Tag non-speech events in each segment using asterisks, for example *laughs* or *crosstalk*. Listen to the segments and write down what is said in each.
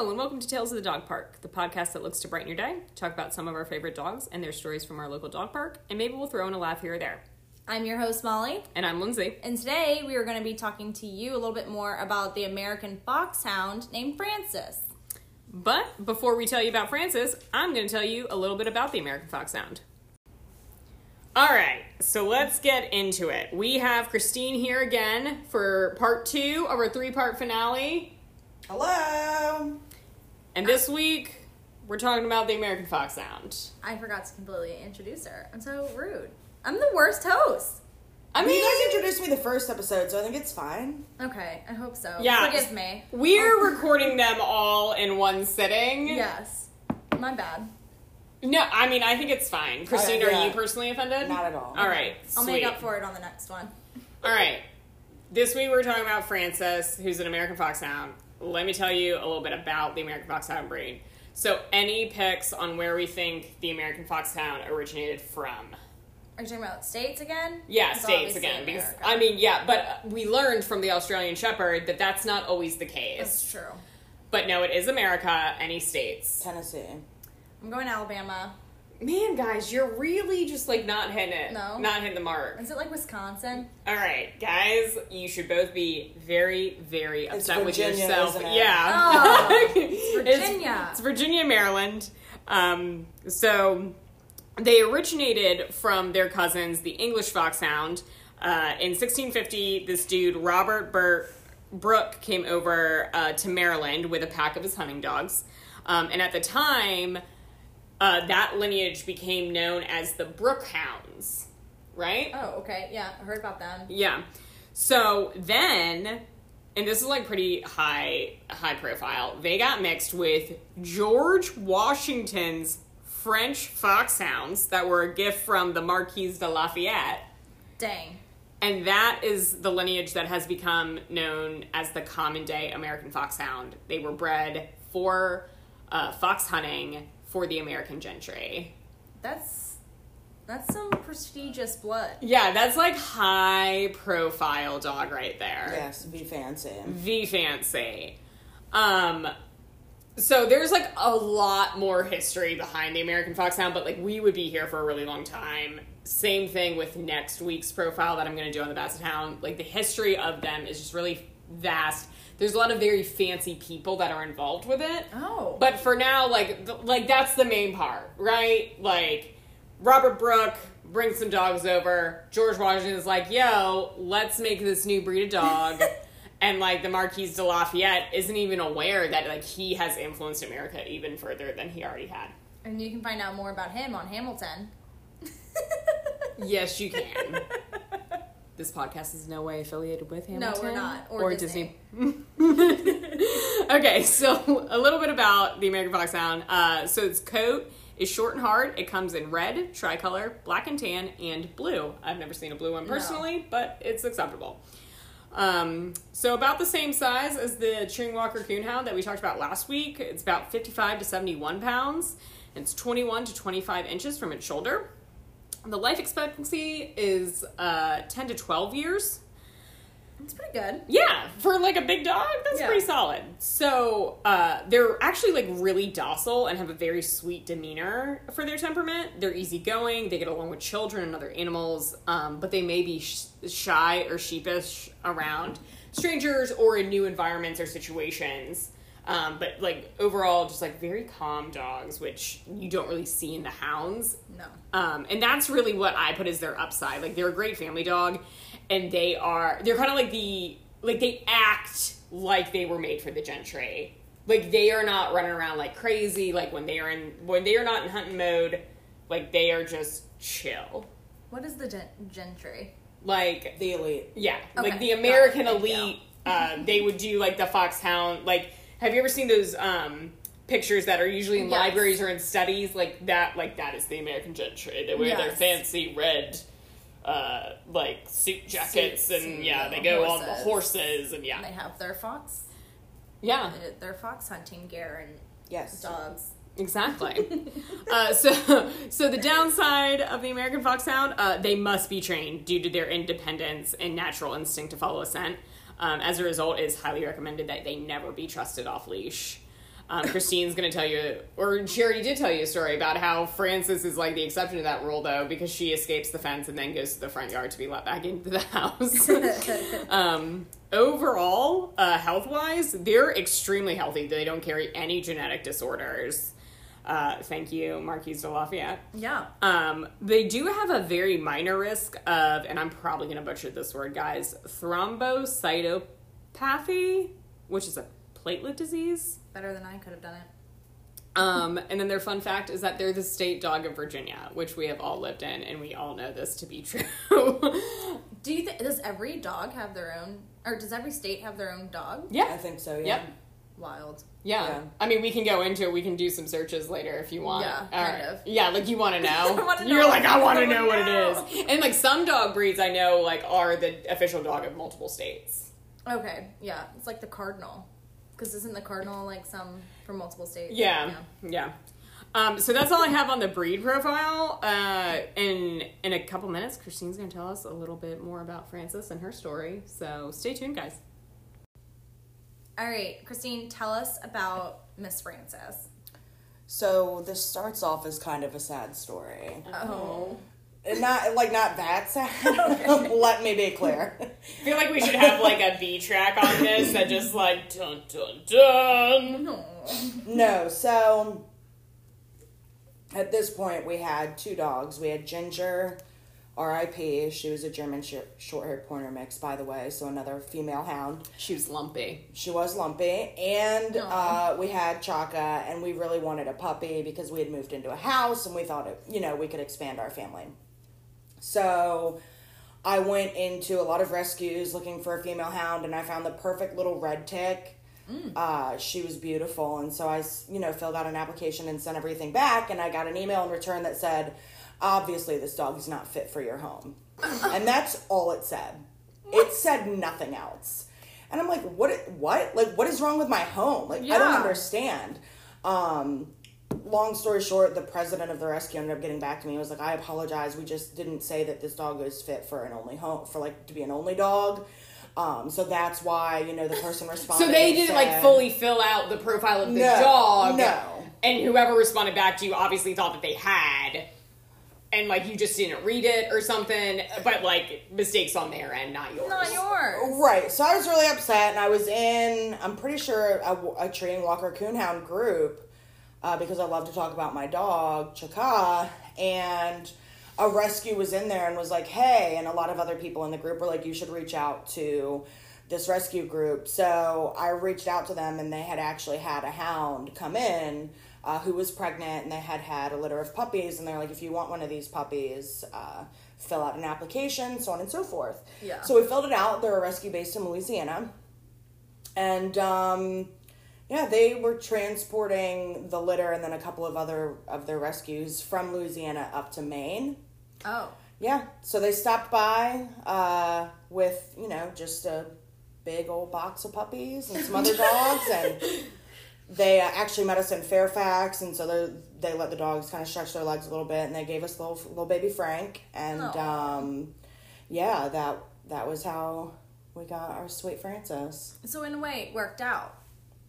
Hello, and welcome to Tales of the Dog Park, the podcast that looks to brighten your day, talk about some of our favorite dogs and their stories from our local dog park, and maybe we'll throw in a laugh here or there. I'm your host, Molly, And I'm Lindsay. and today we are going to be talking to you a little bit more about the American foxhound named Francis. But before we tell you about Francis, I'm going to tell you a little bit about the American Foxhound. All right, so let's get into it. We have Christine here again for part two of our three part finale. Hello. And this week, we're talking about the American Foxhound. I forgot to completely introduce her. I'm so rude. I'm the worst host. I mean, you guys introduced me the first episode, so I think it's fine. Okay, I hope so. Yeah. Forgive me. we're oh. recording them all in one sitting. Yes. My bad. No, I mean, I think it's fine. Christine, are yeah. you personally offended? Not at all. All right. I'll sweet. make up for it on the next one. All right. This week we're talking about Frances, who's an American Foxhound. Let me tell you a little bit about the American Foxhound breed. So, any picks on where we think the American Foxhound originated from? Are you talking about states again? Yeah, It's states again. Because I mean, yeah, but we learned from the Australian Shepherd that that's not always the case. That's true. But no, it is America. Any states? Tennessee. I'm going Alabama. Man, guys, you're really just like not hitting it. No. not hitting the mark. Is it like Wisconsin? All right, guys, you should both be very, very It's upset with Virginia, yourself. isn't it? Yeah, Oh, *laughs* it's Virginia. It's, Virginia, Maryland. Um, so they originated from their cousins, the English foxhound. Uh, in 1650, this dude Robert Bur- Brooke came over uh, to Maryland with a pack of his hunting dogs, um, and at the time, uh, that lineage became known as the Brooke Hounds. Right? Oh, okay. Yeah, I heard about them. Yeah. So then, and this is like pretty high high profile. They got mixed with George Washington's French foxhounds that were a gift from the Marquise de Lafayette. Dang. And that is the lineage that has become known as the common day American foxhound. They were bred for uh, fox hunting for the American gentry. That's that's some prestigious blood. Yeah, that's like high profile dog right there. Yes, V fancy. V fancy. Um so there's like a lot more history behind the American Foxhound, but like we would be here for a really long time. Same thing with next week's profile that I'm going to do on the Basset Hound. Like the history of them is just really vast. There's a lot of very fancy people that are involved with it. Oh. But for now, like th- like that's the main part, right? Like Robert Brooke brings some dogs over. George Washington is like, "Yo, let's make this new breed of dog." *laughs* and like the Marquise de Lafayette isn't even aware that like he has influenced America even further than he already had. and you can find out more about him on Hamilton. *laughs* Yes, you can. *laughs* this podcast is no way affiliated with him. No, we're not. Or Disney. *laughs* okay, so *laughs* a little bit about the American Foxhound. Uh, so its coat is short and hard. It comes in red, tricolor, black and tan, and blue. I've never seen a blue one No. personally, but it's acceptable. Um, so about the same size as the Treeing Walker Coonhound that we talked about last week. It's about 55 to 71 pounds. It's 21 to 25 inches from its shoulder. The life expectancy is uh, 10 to 12 years. That's pretty good. Yeah, for like a big dog, that's Yeah. pretty solid. So uh, they're actually like really docile and have a very sweet demeanor for their temperament. They're easygoing. They get along with children and other animals, um, but they may be sh- shy or sheepish around strangers or in new environments or situations. Um, but like overall, just like very calm dogs, which you don't really see in the hounds. No. Um, and that's really what I put as their upside. Like they're a great family dog, and they are they're kind of like the like they act like they were made for the gentry. Like they are not running around like crazy. Like when they are in when they are not in hunting mode, like they are just chill. What is the gen- gentry? Like The elite. yeah, Okay, like the. American elite. Uh, they would do like the foxhound. Like, have you ever seen those um, pictures that are usually in Yes. libraries or in studies? Like that. Like that is the American gentry. They wear their fancy red, uh, like suit jackets, Suits and and yeah, they go on the horses. horses, and And yeah, they have their fox, yeah, their fox hunting gear and Yes. dogs. Exactly. *laughs* uh, so, so the downside of the American foxhound, uh, they must be trained due to their independence and natural instinct to follow a scent. Um, as a result, it is highly recommended that they never be trusted off leash. Um, Christine's going to tell you, or she already did tell you a story about how Frances is like the exception to that rule, though, because she escapes the fence and then goes to the front yard to be let back into the *laughs* house. *laughs* um, overall, uh, health wise, they're extremely healthy. They don't carry any genetic disorders. Uh, thank you, Marquise de Lafayette. Yeah. Um, they do have a very minor risk of, and I'm probably going to butcher this word, guys, thrombocytopathy, which is a platelet disease. Better than I could have done it. Um, and then their fun fact is that they're the state dog of Virginia, which we have all lived in, and we all know this to be *laughs* true. Do you think does every dog have their own, or does every state have their own dog? Yeah, I think so. Yeah. Yep. Wild. Yeah. Yeah. I mean, we can go into it. We can do some searches later if you want. Yeah, All kind right. of. Yeah, like you want to *laughs* know. Know You're like, I want to know what wanna know. is. And like some dog breeds I know like are the official dog of multiple states. Okay. Yeah. It's like the cardinal, because isn't the cardinal like some from multiple states? Yeah, yeah. Um, so that's all I have on the breed profile. Uh, in in a couple minutes, Christine's going to tell us a little bit more about Frances and her story. So stay tuned, guys. All right, Christine, tell us about Miss Frances. So this starts off as kind of a sad story. Oh. Not like not that sad. *laughs* *laughs* Let me be clear. I feel like we should have like a B track on this that just like dun dun dun. No. No, so at this point we had two dogs. We had Ginger, R.I.P. She was a German sh- short-haired pointer mix, by the way, so another female hound. She was lumpy. She was lumpy, and uh, we had Chaka, and we really wanted a puppy because we had moved into a house, and we thought it, you know, we could expand our family. So I went into a lot of rescues looking for a female hound, and I found the perfect little red tick. Uh, she was beautiful, and so I, you know, filled out an application and sent everything back, and I got an email in return that said, "Obviously, this dog is not fit for your home," and that's all it said. It said nothing else, and I'm like, "What? What? Like, what is wrong with my home? Like, I don't understand." Um, long story short, the president of the rescue ended up getting back to me. He was like, "I apologize. We just didn't say that this dog was fit for an only home for like to be an only dog." Um, so that's why you know the person *laughs* responded. So they didn't like fully fill out the profile of the No, dog. no. And whoever responded back to you obviously thought that they had. And like you just didn't read it or something, but like mistakes on their end, not yours. Not yours. Right. So I was really upset, and I was in, I'm pretty sure, a, a Treeing Walker Coonhound group uh, because I love to talk about my dog, Chaka, and a rescue was in there and was like, hey, and a lot of other people in the group were like, you should reach out to this rescue group. So I reached out to them, and they had actually had a hound come in. Uh, who was pregnant and they had had a litter of puppies and they're like if you want one of these puppies uh, fill out an application so on and so forth. Yeah. so we filled it out. They're a rescue based in louisiana. And um, yeah they were transporting the litter and then a couple of other of their rescues from louisiana up to maine. Oh. yeah. So they stopped by uh, with you know just a big old box of puppies and some other *laughs* dogs and they uh, actually met us in fairfax and so they they let the dogs kind of stretch their legs a little bit and they gave us little little baby frank and um, yeah that that was how we got our sweet Francis. So in a way, it worked out.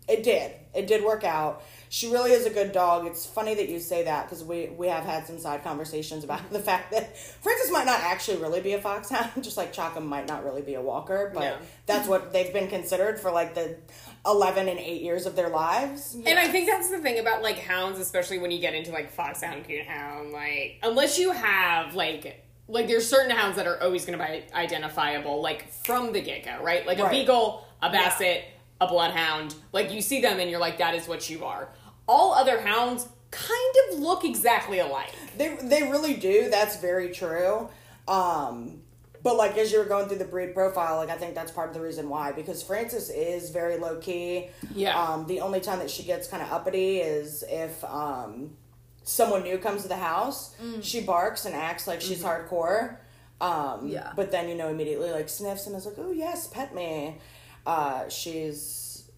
it did. It did work out. She really is a good dog. It's funny that you say that because we we have had some side conversations about the fact that Francis might not actually really be a foxhound, *laughs* just like Chaka might not really be a walker, but that's what they've been considered for like the eleven and eight years of their lives. And I think that's the thing about like hounds, especially when you get into like foxhound, coonhound. Like, unless you have like like there's certain hounds that are always going to be identifiable, like from the get go, right? Like a beagle, a basset, a bloodhound. Like you see them and you're like, that is what you are. All other hounds kind of look exactly alike. They they really do. That's very true. Um, but like as you were going through the breed profile, like I think that's part of the reason why because Frances is very low key. Yeah. Um, the only time that she gets kind of uppity is if um, someone new comes to the house. She barks and acts like she's hardcore. Um, Yeah. But then you know immediately like sniffs and is like, oh yes, pet me. Uh, she's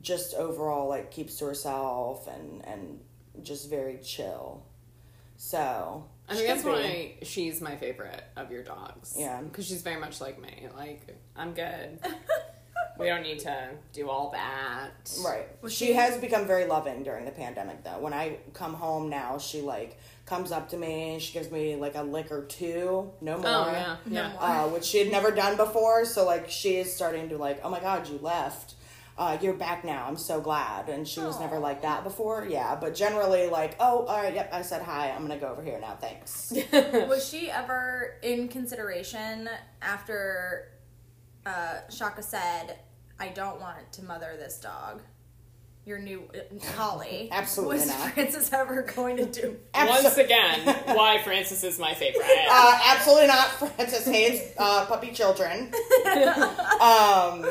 just overall like keeps to herself and and just very chill. So I she think that's be. why she's my favorite of your dogs. Yeah. Because she's very much like me. Like, I'm good. we don't need to do all that. Right. Was she, she- has become very loving during the pandemic, though. When I come home now, she like comes up to me. She gives me like a lick or two, no more. Oh yeah, No yeah. more. Uh, which she had never done before. So like she is starting to like, oh my god, you left. Uh, you're back now. I'm so glad. And she was never like that before. Yeah, but generally like, oh, all right, yep. I said hi. I'm gonna go over here now. Thanks. *laughs* Was she ever in consideration after uh, Chaka said, "I don't want to mother this dog"? Your new uh, Holly. *laughs* Absolutely was not. Francis ever going to do? Once again, why Francis is my favorite. *laughs* Uh, absolutely not. Francis hates uh, puppy children. um,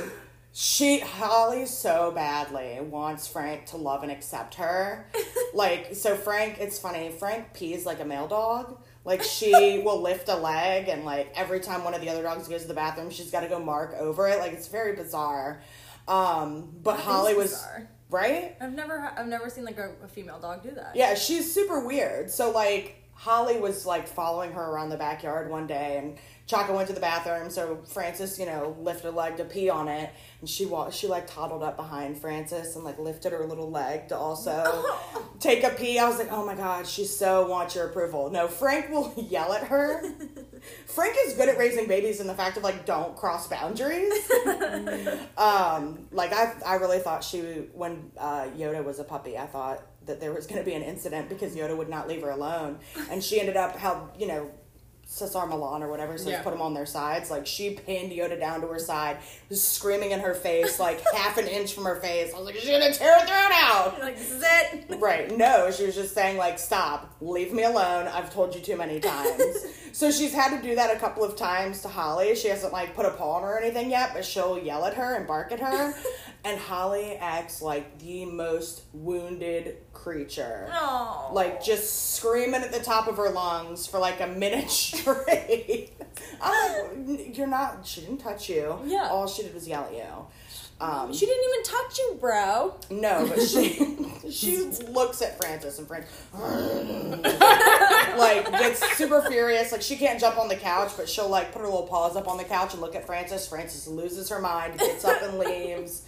she Holly so badly wants Frank to love and accept her. *laughs* Like so, Frank. It's funny. Frank pees like a male dog. Like she *laughs* will lift a leg, and like every time one of the other dogs goes to the bathroom, she's got to go mark over it. Like it's very bizarre. Um, but Holly was bizarre. right. I've never, I've never seen like a, a female dog do that. Yeah, she's super weird. So like Holly was like following her around the backyard one day and Chaka went to the bathroom, so Frances, you know, lifted a leg to pee on it, and she wa- she like toddled up behind Frances and like lifted her little leg to also *laughs* take a pee. I was like, oh my god, she so wants your approval. No, Frank will *laughs* yell at her. *laughs* Frank is good at raising babies in the fact of like don't cross boundaries. um, like I, I really thought she when uh, Yoda was a puppy, I thought that there was going to be an incident because Yoda would not leave her alone, and she ended up how you know. Cesar Millan or whatever says Yeah. put them on their sides. Like she pinned Yoda down to her side, was screaming in her face, like *laughs* half an inch from her face. I was like, she's gonna tear her throat out. You're *laughs* like this is it. Right. No, she was just saying, like, stop, leave me alone. I've told you too many times. *laughs* so she's had to do that a couple of times to Holly. She hasn't, like, put a paw on her or anything yet, but she'll yell at her and bark at her. and Holly acts like the most wounded creature. No. Like, just screaming at the top of her lungs for, like, a minute *laughs* straight. I'm like, you're not, she didn't touch you. Yeah. All she did was yell at you. Um, she didn't even touch you, bro. no, but she *laughs* she looks at Francis and Francis *laughs* like gets super furious. Like she can't jump on the couch, but she'll like put her little paws up on the couch and look at Francis. Francis loses her mind, gets up and leaves.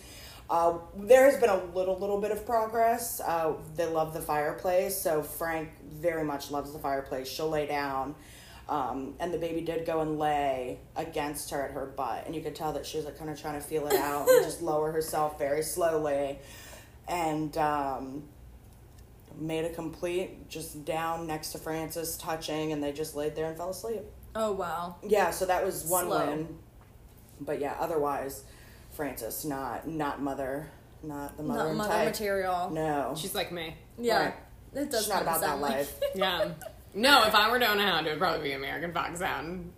Uh, there has been a little little bit of progress. Uh, they love the fireplace, so Frank very much loves the fireplace. She'll lay down. Um, and the baby did go and lay against her at her butt, and you could tell that she was like kind of trying to feel it out and just *laughs* lower herself very slowly, and um, made a complete just down next to Francis, touching, and they just laid there and fell asleep. Oh wow. Yeah, so that was one Slow. win, but yeah, otherwise, Francis not not mother, not the mother, Not mother type. material. No, She's like me. Yeah. Right. It does she's not about that like- life. *laughs* Yeah. No, if I were to own a hound, it would probably be American Foxhound.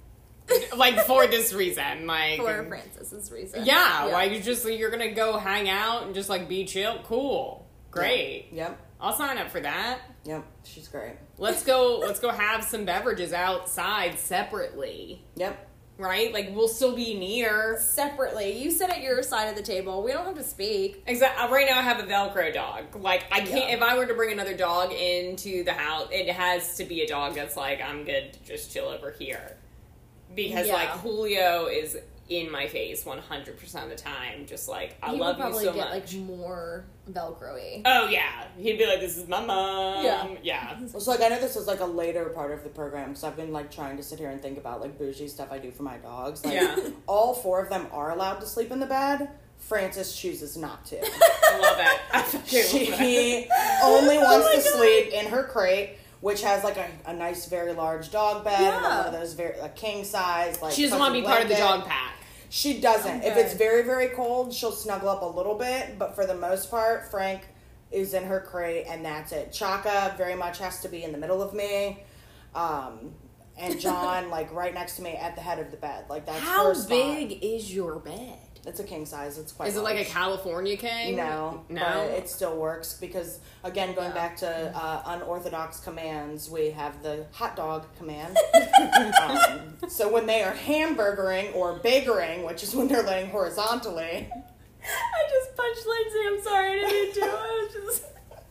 Like for this reason, like For Francis's reason. Yeah, like you just you're gonna go hang out and just like be chill. Cool, great. Yep, I'll sign up for that. yep, she's great. Let's go. let's go have some beverages outside separately. Yep, Right? Like we'll still be near. Separately. You sit at your side of the table. We don't have to speak. Exactly. Uh, right now, I have a Velcro dog. Like I can't. Yeah. If I were to bring another dog into the house, it has to be a dog that's like I'm good to just chill over here, because Yeah. like Julio is in my face 100 percent of the time. Just like I he love would probably you so get much. like more Velcro-y. oh yeah, he'd be like, "This is my mom." Yeah. yeah. *laughs* So like I know this is like a later part of the program so I've been like trying to sit here and think about like bougie stuff I do for my dogs. Like Yeah. *laughs* all four of them are allowed to sleep in the bed. Francis chooses not to. I *laughs* love it. I fucking love it. she only oh wants Oh to God. sleep in her crate, which has like a, a nice, very large dog bed and then Yeah. one of those very a king size like. She doesn't want to be comfy part of the dog pack. She doesn't. If it's very very cold, she'll snuggle up a little bit, but for the most part, Frank is in her crate and that's it. Chaka very much has to be in the middle of me. Um, and *laughs* John like right next to me at the head of the bed. Like that's How big is your bed? It's a king size. It's quite Is it like a. California king? No, no. but it still works because again, going Yeah. back to uh, unorthodox commands, we have the hot dog command. *laughs* um, so when they are hamburgering or bagering, which is when they're laying horizontally, I just punched Lindsay. I'm sorry. I didn't to. I was just.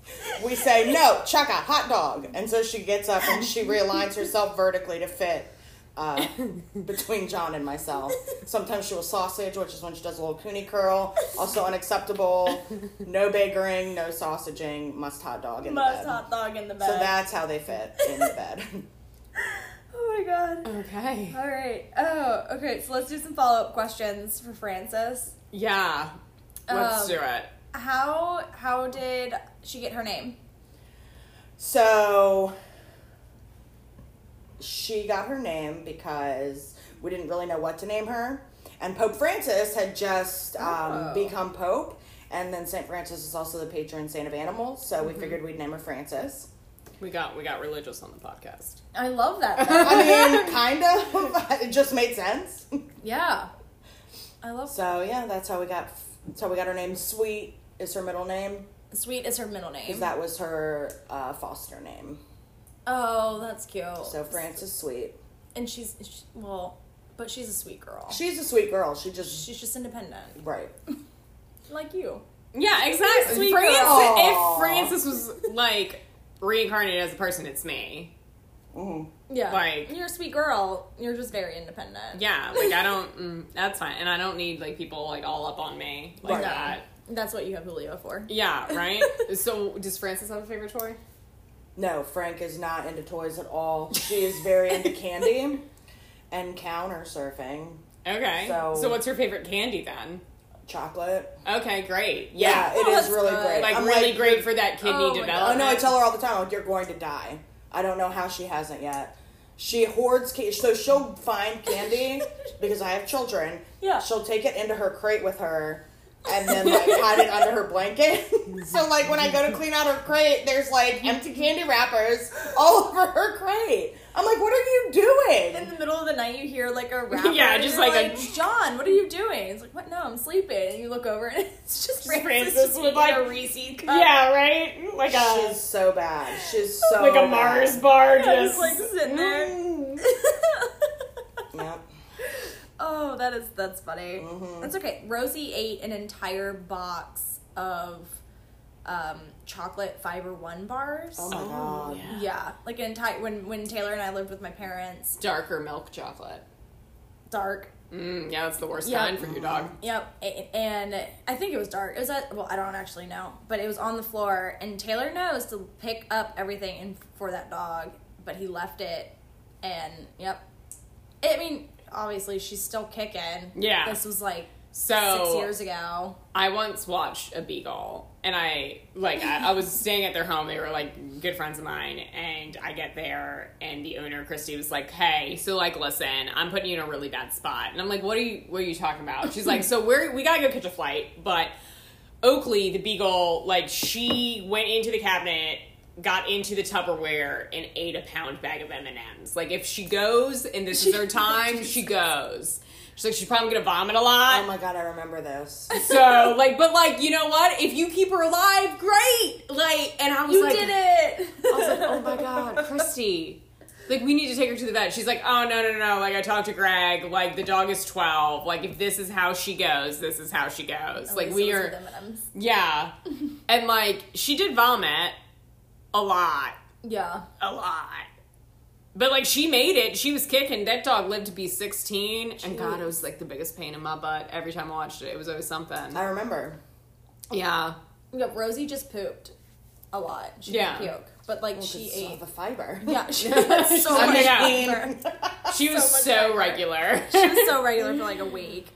*laughs* we say no, chaka hot dog, and so she gets up and she *laughs* realigns herself vertically to fit uh, *laughs* between John and myself. Sometimes she will sausage, which is when she does a little cooney curl. Also unacceptable. No bagering, no sausaging, must hot dog in the bed. Must bed. hot dog in the bed. So that's how they fit in the bed. *laughs* Oh my god. Okay. All right. Oh, okay. So let's do some follow up questions for Frances. Yeah. Let's Um, do it. How how did she get her name? So she got her name because we didn't really know what to name her. And Pope Francis had just um, Oh. become Pope. And then St. Francis is also the patron saint of animals. So Mm-hmm. we figured we'd name her Francis. We got we got religious on the podcast. I love that. *laughs* I mean, kind of. it just made sense. yeah. I love So yeah, that's how we got. That's how we got her name. Sweet is her middle name Sweet is her middle name. because that was her uh, foster name. Oh, that's cute. So Francis Sweet. and she's she, well, but she's a sweet girl. She's a sweet girl. She just she's just independent, right. *laughs* like you. Yeah, exactly. Sweet Francis, girl. if Francis was like reincarnated as a person, it's me. hmm Yeah, Like- you're a sweet girl. You're just very independent. Yeah, like I don't. *laughs* Mm, that's fine, and I don't need like people like all up on me like Right. that. That's what you have Julio for. Yeah, right. *laughs* so does Francis have a favorite toy? No, Frank is not into toys at all. She is very into *laughs* candy and counter surfing, Okay. So- So, what's your favorite candy then? chocolate. Okay, great. Yeah, Yeah. it Oh, is really good. great. Like I'm really like, great for that kidney Oh my God. Oh no, I tell her all the time, like you're going to die. I don't know how she hasn't yet. She hoards candy, so she'll find candy *laughs* because I have children. Yeah. she'll take it into her crate with her, and then like hide it under her blanket. *laughs* so like when I go to clean out her crate, there's like empty candy wrappers all *laughs* over her crate. I'm like, what are you doing? In the middle of the night, you hear like a *laughs* wrapper. Yeah, and just you're like a- John. What are you doing? It's like, what? No, I'm sleeping. And you look over, and it's just Francis, Francis just with, like- a Reese's cup. Yeah, right. Like a She's so bad. She's so like a bad. Mars bar, Yeah, just just like sitting there. Mm. Yep. Oh, that is that's funny. Mhm. That's okay. Rosie ate an entire box of um, chocolate fiber one bars. Oh my Oh, god. yeah. Yeah, like an entire when when Taylor and I lived with my parents. darker milk chocolate. Dark. Mm, yeah, that's the worst Yeah. kind for your dog. Yep, and I think it was dark. It was at well, I don't actually know, but it was on the floor. And Taylor knows to pick up everything in, for that dog, but he left it. And yep, I mean, obviously she's still kicking. Yeah. this was like So six years ago. I once watched a beagle, and I like I, I was staying at their home. They were like good friends of mine, and I get there, and the owner Christy was like, "Hey, so like, listen, I'm putting you in a really bad spot," and I'm like, "What are you? What are you talking about?" She's like, "So we're we gotta go catch a flight, but Oakley, the beagle, like she went into the cabinet." Got into the Tupperware and ate a pound bag of M and M's. Like if she goes and this is *laughs* her time, she goes. She's like she's probably gonna vomit a lot. Oh my god, I remember this. *laughs* So like, but like, you know what? If you keep her alive, great. Like, and I was like, You like, did it. I was like, oh my god, *laughs* Christy. Like, we need to take her to the vet. She's like, oh no no no. Like, I talked to Greg. Like, the dog is twelve. Like, if this is how she goes, this is how she goes. Oh, like, we are, yeah. and like, she did vomit a lot, Yeah. a lot. But like she made it. She was kicking. That dog lived to be sixteen, and God, it was like the biggest pain in my butt every time I watched it. It was always something. I remember. Yeah. Yeah, Rosie just pooped a lot. She Yeah. didn't puke, but like she Just saw ate. the fiber. Yeah, *laughs* she had so I much mean, yeah. fiber. She *laughs* was So so, regular. She was so regular for like a *laughs* week.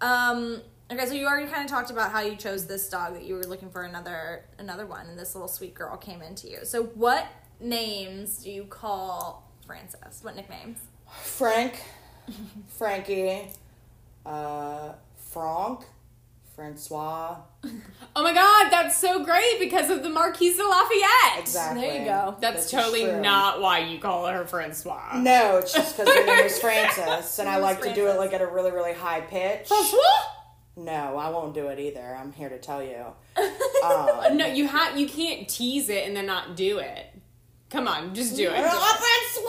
Um, okay, so you already kind of talked about how you chose this dog that you were looking for another another one, and this little sweet girl came into you. So what names do you call Frances? What nicknames? Frank, *laughs* Frankie, uh, Franck, Francois. oh my god, that's so great because of the Marquise de Lafayette. Exactly. There you go. That's This is totally true. not why you call her Francois. No, it's just because her name is *laughs* Frances, and I Name is like to do it like at a really, really high pitch. Francois? No, I won't do it either. I'm here to tell you. *laughs* Um, No, you have you can't tease it and then not do it. Come on, just do it. Oh, *laughs*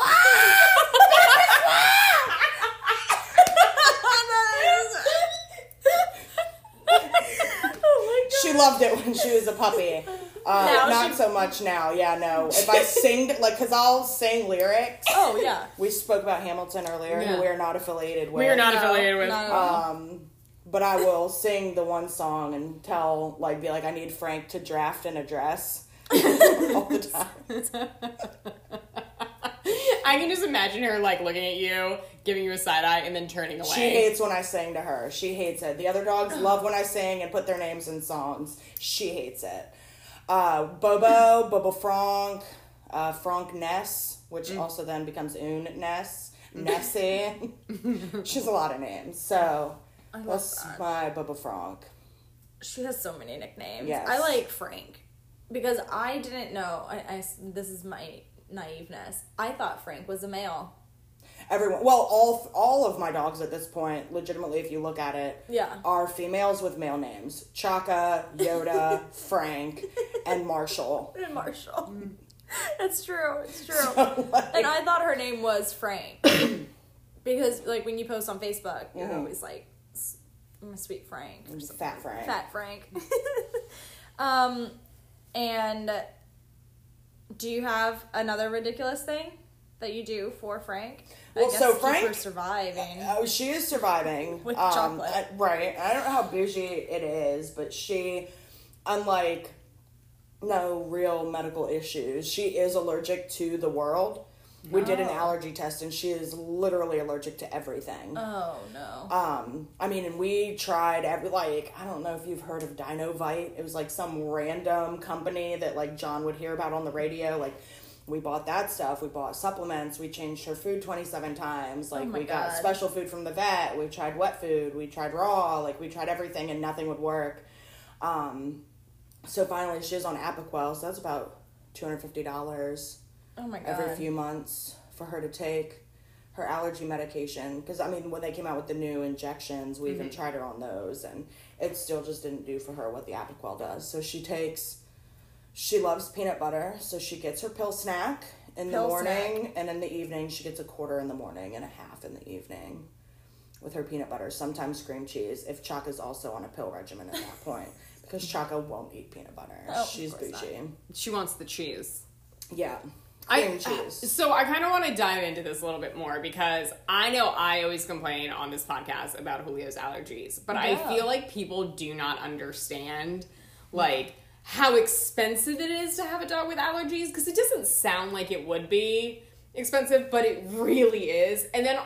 oh She loved it when she was a puppy. *laughs* Uh, not she- so much now. Yeah, no. If I sing, like, because I'll sing lyrics. Oh yeah. We spoke about Hamilton earlier, Yeah. we're not affiliated with. We are not No, affiliated with. not at all. Um, but I will sing the one song and tell, like, be like, I need Frank to draft an address *laughs* all the time. I can just imagine her like looking at you, giving you a side eye, and then turning away. She hates when I sing to her. She hates it. The other dogs *gasps* love when I sing and put their names in songs. She hates it. Uh, Bobo, Bobo Frank, uh, Frank Ness, which Mm. also then becomes Un Ness, *laughs* Nessie. She's a lot of names. So I love that's that. my Bobo Frank. She has so many nicknames. Yes. I like Frank because I didn't know. I, I this is my naiveness. I thought Frank was a male. Everyone, well, all all of my dogs at this point, legitimately, if you look at it, Yeah. are females with male names: Chaka, Yoda, *laughs* Frank, and Marshall. And Marshall. *laughs* It's true. It's true. So, like- and I thought her name was Frank *coughs* because, like, when you post on Facebook, you're Mhm. always like, "S- "I'm a sweet Frank." Fat Frank. Fat Frank. *laughs* um, and do you have another ridiculous thing that you do for Frank? Well, so Frank- surviving. Oh, she is surviving *laughs* With um, chocolate. I- right. I don't know how bougie it is, but she, unlike no real medical issues, she is allergic to the world. We did an Oh. allergy test, and she is literally allergic to everything. oh no. Um, I mean, and we tried every like I don't know if you've heard of Dinovite. It was like some random company that like John would hear about on the radio. Like we bought that stuff. We bought supplements. We changed her food twenty seven times. Like Oh we got special food from the vet. We tried wet food. We tried raw. Like we tried everything, and nothing would work. Um, so finally, she was on Apoquel. So that's about two hundred fifty dollars oh my god. every few months for her to take her allergy medication because i mean when they came out with the new injections we even mm-hmm. tried her on those and it still just didn't do for her what the apoquel does so she takes she loves peanut butter so she gets her pill snack in Pill the morning and in the evening she gets a quarter in the morning and a half in the evening with her peanut butter sometimes cream cheese if chaka's also on a pill regimen at that point because *laughs* chaka won't eat peanut butter Oh, she's course not. She wants the cheese. yeah I, so I kind of want to dive into this a little bit more because I know I always complain on this podcast about Julio's allergies, but I feel like people do not understand like how expensive it is to have a dog with allergies because it doesn't sound like it would be expensive, but it really is. And then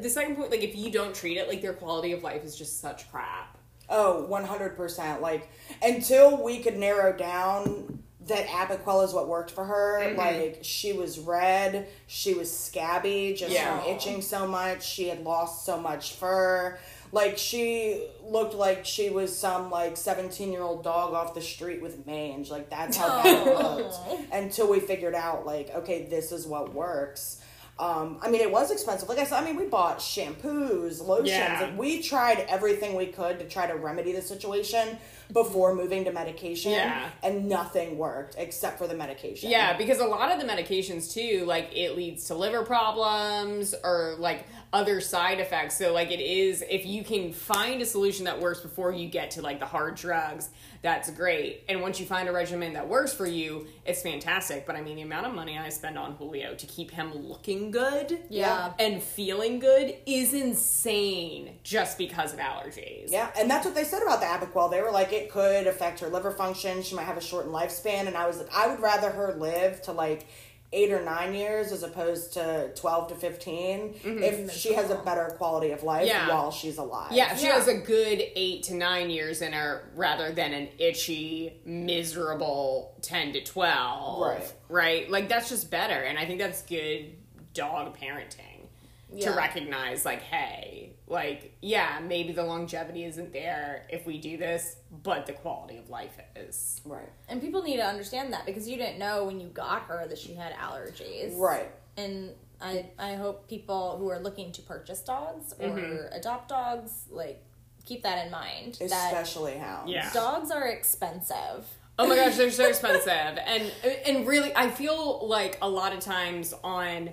the second point, like if you don't treat it, like their quality of life is just such crap. Oh, 100%. Like, until we could narrow down that Apoquel is what worked for her, Mm-hmm. like, she was red, she was scabby just Yeah. from itching so much, she had lost so much fur. Like, she looked like she was some, like, 17 year old dog off the street with mange. Like, that's how bad it *laughs* looked. Until we figured out, like, okay, this is what works. Um, I mean, it was expensive. Like I said, I mean, we bought shampoos, lotions. Yeah. Like, we tried everything we could to try to remedy the situation before moving to medication. Yeah. And nothing worked except for the medication. Yeah, because a lot of the medications too, like it leads to liver problems or like other side effects. So like it is if you can find a solution that works before you get to like the hard drugs, that's great. And once you find a regimen that works for you, it's fantastic. But I mean the amount of money I spend on Julio to keep him looking good Yeah. and feeling good is insane just because of allergies. Yeah, and that's what they said about the Apoquel. They were like, it could affect her liver function. She might have a shortened lifespan. And I was like, I would rather her live to like eight or nine years as opposed to 12 to 15 if she has a better quality of life Mm-hmm. Yeah. while she's alive. Yeah, if she Yeah. has a good eight to nine years in her rather than an itchy, miserable 10 to 12. Right. Right? Like, that's just better. And I think that's good dog parenting Yeah. to recognize, like, hey, like, yeah, maybe the longevity isn't there if we do this, but the quality of life is. Right. And people need to understand that because you didn't know when you got her that she had allergies. Right. And I I hope people who are looking to purchase dogs or Mm-hmm. adopt dogs like keep that in mind. Especially hounds. Yeah. dogs are expensive. Oh my gosh, they're so *laughs* expensive. And and really I feel like a lot of times on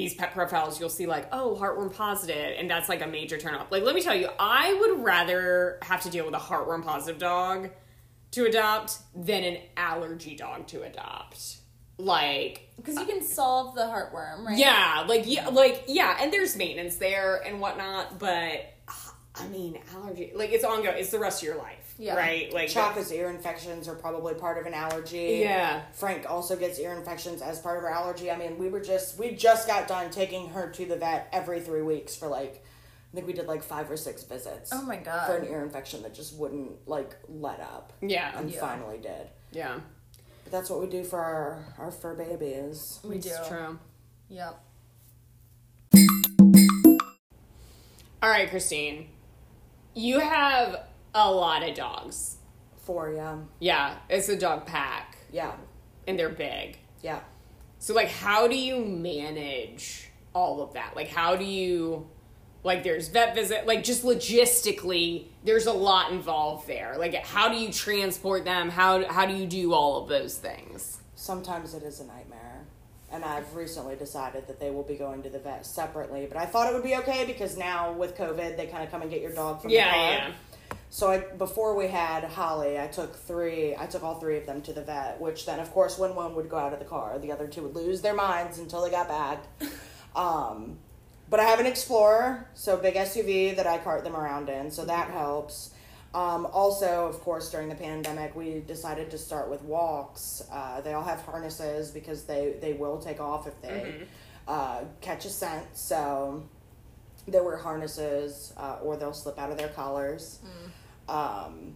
these pet profiles you'll see like, oh, heartworm positive, and that's like a major turn off. Like let me tell you, I would rather have to deal with a heartworm positive dog to adopt than an allergy dog to adopt. Like, Because you can solve the heartworm, right? yeah, like yeah, like yeah, and there's maintenance there and whatnot, but uh, I mean, allergy like it's ongoing. It's the rest of your life, Yeah. right? Like Chaka's ear infections are probably part of an allergy. Yeah. Frank also gets ear infections as part of her allergy. I mean, we were just we just got done taking her to the vet every three weeks for like I think we did like five or six visits. Oh my God. For an ear infection that just wouldn't like let up. Yeah. And Yeah. finally did. yeah, But that's what we do for our our fur babies. We it's do. true. Yep. All right, Christine, you have a lot of dogs. Four, yeah. Yeah, it's a dog pack, Yeah. and they're big. Yeah. So, like, how do you manage all of that? Like, how do you, like, there's vet visit, like, just logistically, there's a lot involved there. Like, how do you transport them? How how do you do all of those things? Sometimes it is a nightmare. And I've recently decided that they will be going to the vet separately. But I thought it would be okay because now with COVID, they kind of come and get your dog from Yeah, the car. yeah. So I before we had Holly, I took three. I took all three of them to the vet. Which then, of course, when one would go out of the car, the other two would lose their minds until they got back. *laughs* um, but I have an Explorer, so big SUV that I cart them around in, so that helps. Um, also, of course, during the pandemic, we decided to start with walks. Uh, they all have harnesses because they they will take off if they uh, catch a scent. So they wear harnesses, uh, or they'll slip out of their collars. Um,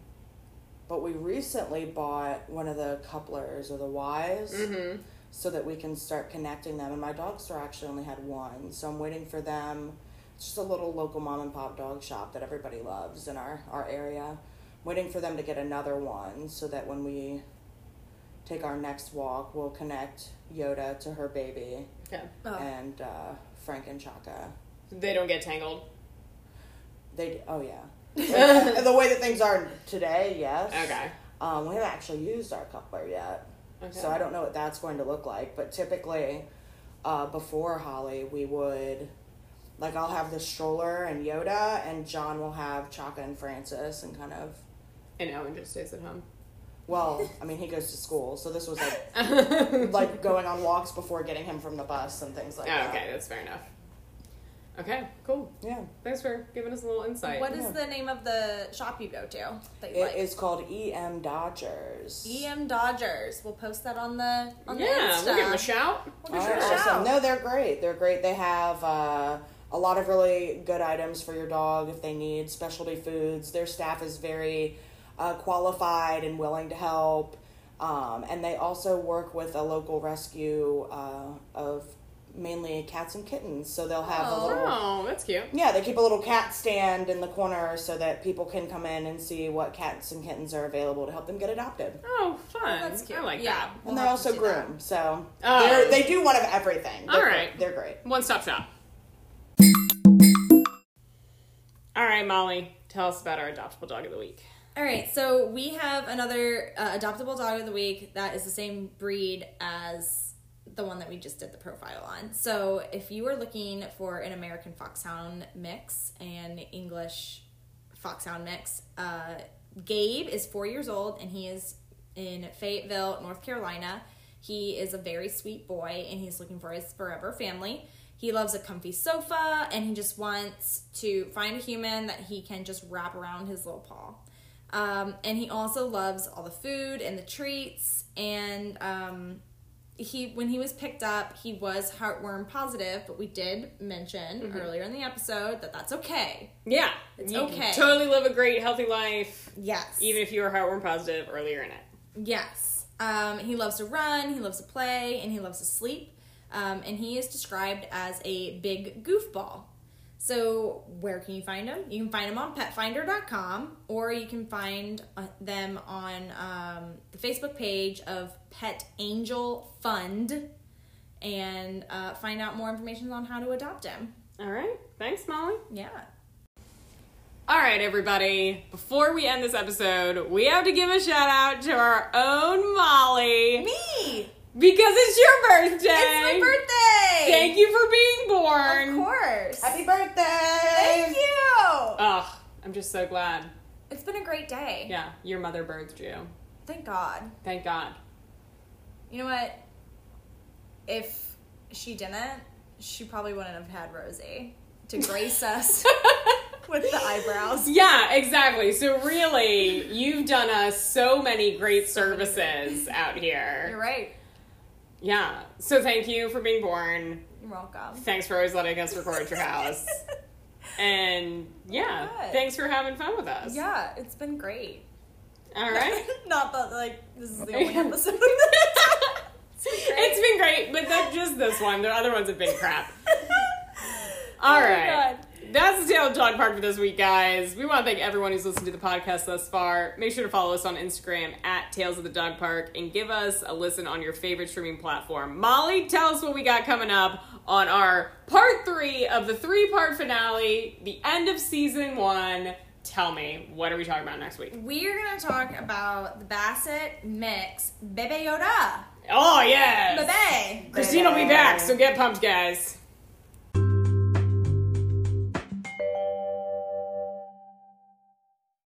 but we recently bought one of the couplers or the Ys Mm-hmm. so that we can start connecting them. And my dog store actually only had one, so I'm waiting for them. It's just a little local mom and pop dog shop that everybody loves in our, our area. Waiting for them to get another one so that when we take our next walk, we'll connect Yoda to her baby Okay. Oh. and uh, Frank and Chaka. They don't get tangled. They oh yeah, *laughs* the way that things are today, yes. Okay. Um, we haven't actually used our coupler yet, Okay. so I don't know what that's going to look like. But typically, uh, before Holly, we would like I'll have the stroller and Yoda, and John will have Chaka and Francis, and kind of. And Owen just stays at home. Well, I mean, he goes to school, so this was like *laughs* like going on walks before getting him from the bus and things like Oh, that. okay, that's fair enough. Okay, cool. Yeah, Thanks for giving us a little insight. What is Yeah. the name of the shop you go to that you it like? is called EM Dodgers. EM Dodgers. We'll post that on the on the yeah, Insta. we'll give them a shout. We'll give All you right, a awesome. shout. No, they're great. They're great. They have uh, a lot of really good items for your dog if they need specialty foods. Their staff is very uh, qualified and willing to help. Um, and they also work with a local rescue uh, of mainly cats and kittens. So they'll have a Oh. little. Oh, that's cute. Yeah, they keep a little cat stand in the corner so that people can come in and see what cats and kittens are available to help them get adopted. Oh, fun. That's cute. I like Yeah. that. And We'll they're also do groom, that. so Oh. they're, do one of everything. They're All great. They're great. One stop shop. All right, Molly, tell us about our adoptable dog of the week. All right, so we have another uh, adoptable dog of the week that is the same breed as the one that we just did the profile on. So if you are looking for an American Foxhound mix and English Foxhound mix, uh, Gabe is four years old and he is in Fayetteville, North Carolina. He is a very sweet boy and he's looking for his forever family. He loves a comfy sofa and he just wants to find a human that he can just wrap around his little paw. Um, and he also loves all the food and the treats. And um, he, when he was picked up, he was heartworm positive, but we did mention earlier in the episode that that's okay. Yeah, It's you okay. Can totally live a great, healthy life, Yes. even if you were heartworm positive earlier in it. Yes. Um, he loves to run, he loves to play, and he loves to sleep. Um, and he is described as a big goofball. So, where can you find them? You can find them on petfinder.com or you can find uh, them on um, the Facebook page of Pet Angel Fund and uh, find out more information on how to adopt them. All right, thanks, Molly. Yeah. All right, everybody. Before we end this episode, we have to give a shout out to our own Molly Me! Because it's your birthday. It's my birthday! Thank you for being born. Of course. Happy birthday! Thank you! Ugh, I'm just so glad. It's been a great day. Yeah, your mother birthed you. Thank God. Thank God. You know what? If she didn't, she probably wouldn't have had Rosie to grace us *laughs* with the eyebrows. Yeah, exactly. So really, you've done us so many great services out here. You're right. Yeah. So thank you for being born. You're welcome. Thanks for always letting us record at your house. *laughs* And yeah, Good. thanks for having fun with us. Yeah, it's been great. All right. *laughs* Not that like this is the only *laughs* episode. It's been great, but that's just this one. The other ones have been crap. All Oh my right. That's the Tale of Dog Park for this week, guys. We want to thank everyone who's listened to the podcast thus far. Make sure to follow us on Instagram at Tales of the Dog Park and give us a listen on your favorite streaming platform. Molly, tell us what we got coming up on our part three of the three part finale, the end of season one. Tell me, what are we talking about next week? We're gonna talk about the Basset mix Bebe Yoda. Oh, yeah. Bebe. Christine will be back, so get pumped, guys.